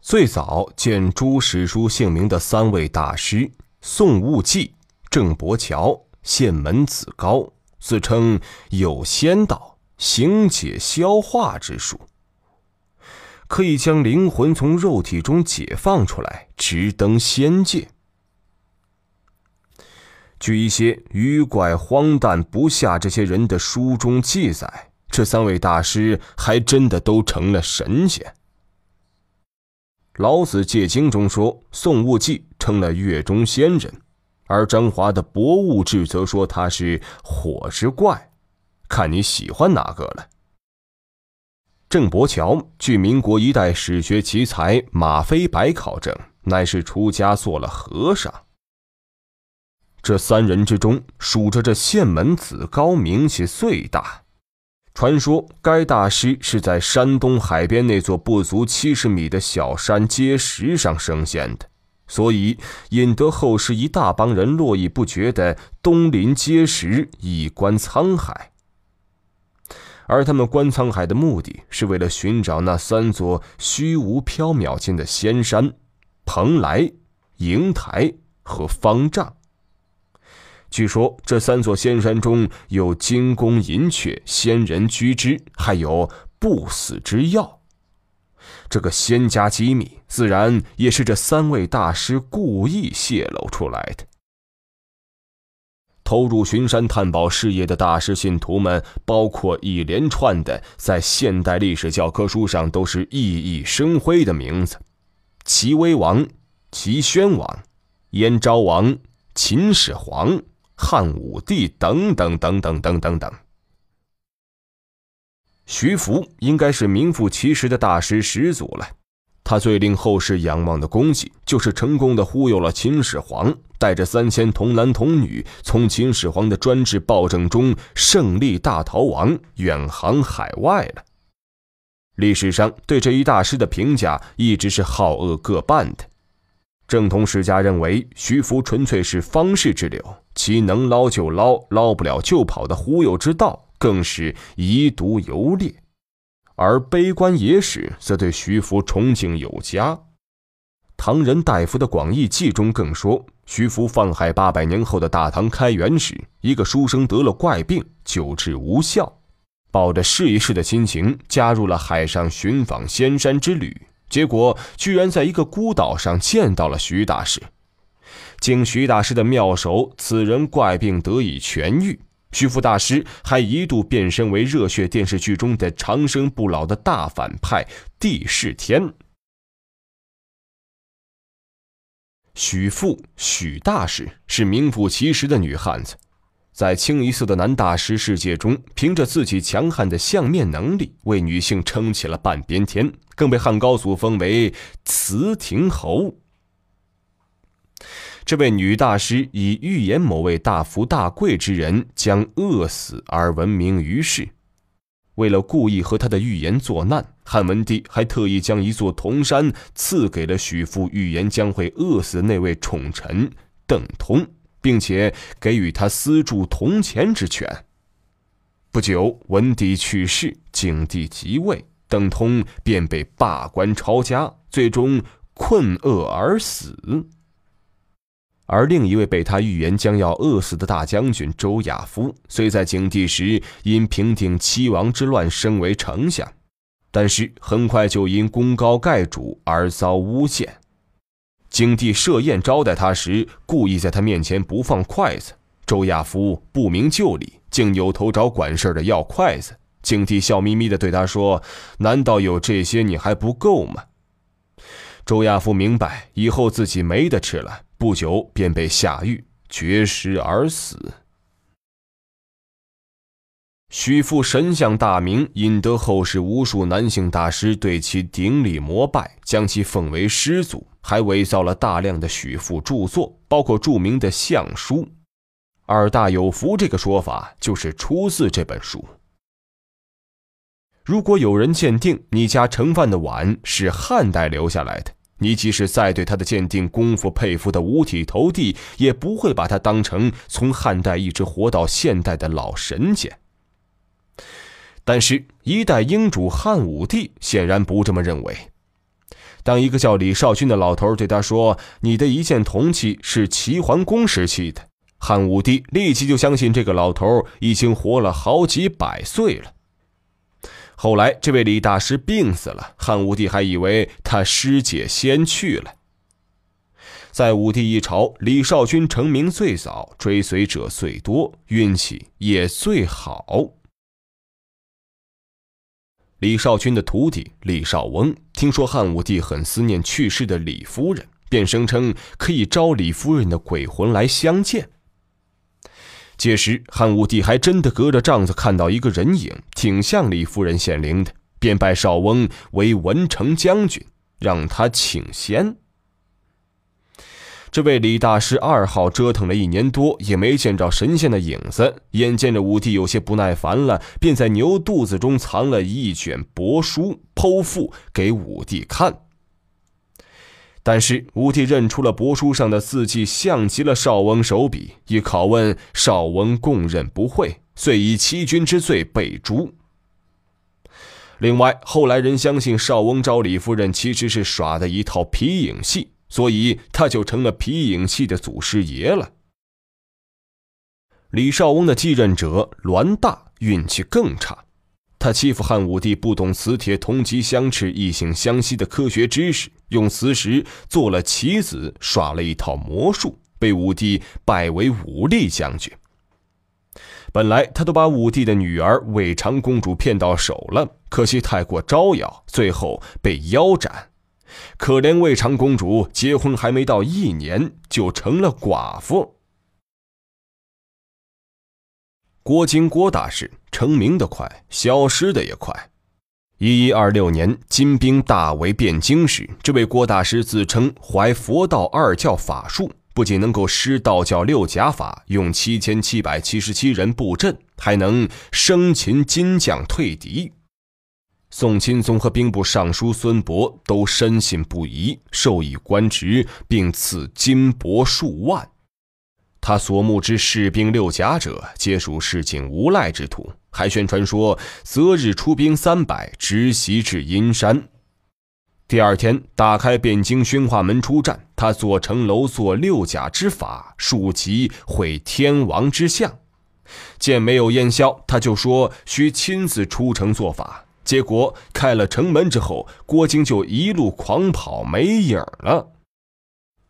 最早见诸史书姓名的三位大师宋务季、郑伯桥、县门子高，自称有仙道，行解消化之术，可以将灵魂从肉体中解放出来，直登仙界。据一些愚怪、荒诞不下这些人的书中记载，这三位大师还真的都成了神仙。老子戒经中说，宋务季成了月中仙人，而张华的博物志则说他是火之怪，看你喜欢哪个了。郑伯桥，据民国一代史学奇才马飞白考证，乃是出家做了和尚。这三人之中，数着这县门子高名气最大。传说该大师是在山东海边那座不足七十米的小山阶石上升仙的，所以引得后世一大帮人络绎不绝的东临碣石以观沧海。而他们观沧海的目的是为了寻找那三座虚无缥缈间的仙山：蓬莱、瀛台和方丈。据说这三座仙山中有金宫银阙、仙人居之，还有不死之药。这个仙家机密，自然也是这三位大师故意泄露出来的。投入巡山探宝事业的大师信徒们，包括一连串的在现代历史教科书上都是熠熠生辉的名字：齐威王、齐宣王、燕昭王、秦始皇。汉武帝等等等等等等等。徐福应该是名副其实的大师始祖了。他最令后世仰望的功绩，就是成功的忽悠了秦始皇，带着三千童男童女，从秦始皇的专制暴政中胜利大逃亡，远航海外了。历史上对这一大师的评价，一直是好恶各半的。正统史家认为，徐福纯粹是方士之流，其能捞就捞，捞不了就跑的忽悠之道，更是遗毒尤烈；而悲观野史则对徐福崇敬有加。唐人大夫的《广义记》中更说，徐福放海八百年后的大唐开元时，一个书生得了怪病，久治无效，抱着试一试的心情，加入了海上寻访仙山之旅。结果居然在一个孤岛上见到了徐大师，经徐大师的妙手，此人怪病得以痊愈。徐福大师还一度变身为热血电视剧中的长生不老的大反派帝释天。许父许大师是名副其实的女汉子。在清一色的男大师世界中，凭着自己强悍的相面能力，为女性撑起了半边天，更被汉高祖封为慈亭侯。这位女大师以预言某位大富大贵之人将饿死而闻名于世。为了故意和他的预言作难，汉文帝还特意将一座铜山赐给了许父预言将会饿死那位宠臣邓通。并且给予他私铸铜钱之权。不久，文帝去世，景帝即位，邓通便被罢官抄家，最终困饿而死。而另一位被他预言将要饿死的大将军周亚夫，虽在景帝时因平定七王之乱升为丞相，但是很快就因功高盖主而遭诬陷。景帝设宴招待他时，故意在他面前不放筷子。周亚夫不明就里，竟扭头找管事的要筷子。景帝笑眯眯地对他说：“难道有这些你还不够吗？”周亚夫明白以后自己没得吃了，不久便被下狱，绝食而死。许父神像大名，引得后世无数男性大师对其顶礼膜拜，将其奉为师祖。还伪造了大量的许父著作，包括著名的相书。二大有福这个说法就是出自这本书。如果有人鉴定你家盛饭的碗是汉代留下来的，你即使再对他的鉴定功夫佩服的五体投地，也不会把他当成从汉代一直活到现代的老神仙。但是，一代英主汉武帝显然不这么认为。当一个叫李少君的老头对他说：“你的一件铜器是齐桓公时期的。”汉武帝立即就相信这个老头已经活了好几百岁了。后来，这位李大师病死了，汉武帝还以为他师姐仙去了。在武帝一朝，李少君成名最早，追随者最多，运气也最好。李少君的徒弟李少翁听说汉武帝很思念去世的李夫人，便声称可以招李夫人的鬼魂来相见。届时，汉武帝还真的隔着帐子看到一个人影，挺像李夫人显灵的，便拜少翁为文成将军，让他请仙。这位李大师二号折腾了一年多，也没见着神仙的影子。眼见着武帝有些不耐烦了，便在牛肚子中藏了一卷帛书，剖腹给武帝看。但是武帝认出了帛书上的字迹像极了少翁手笔，一拷问，少翁供认不讳，遂以欺君之罪被诛。另外，后来人相信少翁招李夫人其实是耍的一套皮影戏。所以他就成了皮影戏的祖师爷了。李少翁的继任者栾大运气更差，他欺负汉武帝不懂磁铁同极相斥、异性相吸的科学知识，用磁石做了棋子，耍了一套魔术，被武帝拜为武力将军。本来他都把武帝的女儿魏长公主骗到手了，可惜太过招摇，最后被腰斩。可怜魏长公主结婚还没到一年就成了寡妇。郭京郭大师成名的快，消失的也快。一一二六年，金兵大围汴京时，这位郭大师自称怀佛道二教法术，不仅能够施道教六甲法，用七千七百七十七人布阵，还能生擒金将退敌。宋钦宗和兵部尚书孙博都深信不疑，授以官职，并赐金帛数万。他所募之士兵六甲者，皆属市井无赖之徒，还宣传说择日出兵三百，直袭至阴山。第二天，打开汴京宣化门出战，他做城楼做六甲之法，数级会天王之相。见没有烟消，他就说需亲自出城做法。结果开了城门之后，郭靖就一路狂跑，没影儿了。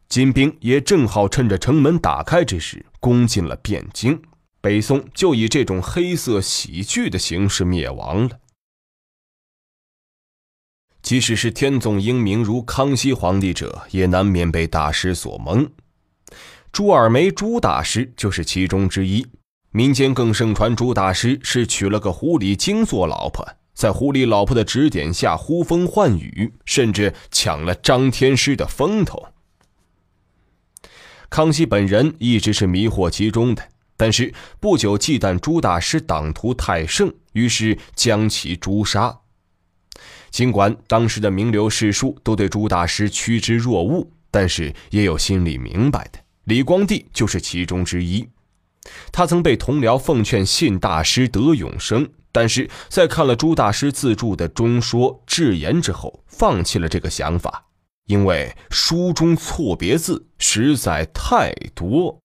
金兵也正好趁着城门打开之时，攻进了汴京。北宋就以这种黑色喜剧的形式灭亡了。即使是天纵英明如康熙皇帝者，也难免被大师所蒙。朱尔梅朱大师就是其中之一。民间更盛传朱大师是娶了个狐狸精做老婆。在狐狸老婆的指点下呼风唤雨，甚至抢了张天师的风头。康熙本人一直是迷惑其中的，但是不久忌惮朱大师党徒太盛，于是将其诛杀。尽管当时的名流士庶都对朱大师趋之若鹜，但是也有心里明白的。李光地就是其中之一，他曾被同僚奉劝信大师得永生。但是在看了朱大师自著的中说智言之后，放弃了这个想法，因为书中错别字实在太多。